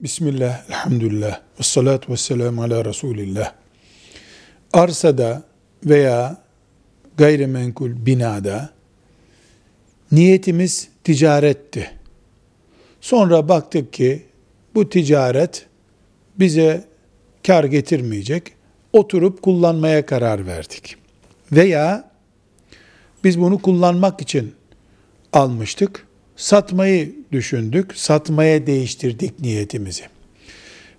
Bismillah, elhamdülillah, ve salatu ve selamu ala Resulillah. Arsada veya gayrimenkul binada niyetimiz ticaretti. Sonra baktık ki bu ticaret bize kar getirmeyecek. Oturup kullanmaya karar verdik. Veya biz bunu kullanmak için almıştık satmayı düşündük, satmaya değiştirdik niyetimizi.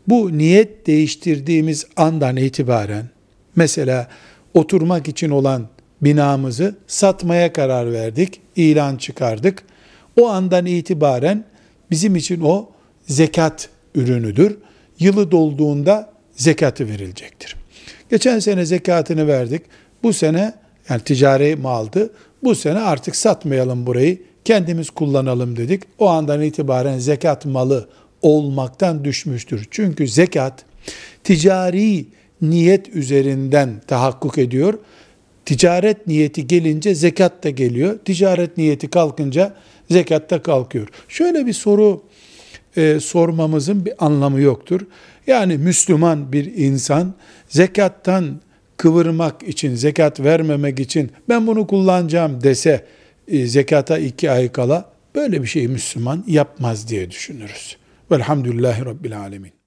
Bu niyet değiştirdiğimiz andan itibaren mesela oturmak için olan binamızı satmaya karar verdik, ilan çıkardık. O andan itibaren bizim için o zekat ürünüdür. Yılı dolduğunda zekatı verilecektir. Geçen sene zekatını verdik. Bu sene yani ticari maldı. Bu sene artık satmayalım burayı kendimiz kullanalım dedik. O andan itibaren zekat malı olmaktan düşmüştür. Çünkü zekat ticari niyet üzerinden tahakkuk ediyor. Ticaret niyeti gelince zekat da geliyor. Ticaret niyeti kalkınca zekat da kalkıyor. Şöyle bir soru e, sormamızın bir anlamı yoktur. Yani Müslüman bir insan zekattan kıvırmak için, zekat vermemek için ben bunu kullanacağım dese e, zekata iki ay kala böyle bir şey Müslüman yapmaz diye düşünürüz. Velhamdülillahi Rabbil Alemin.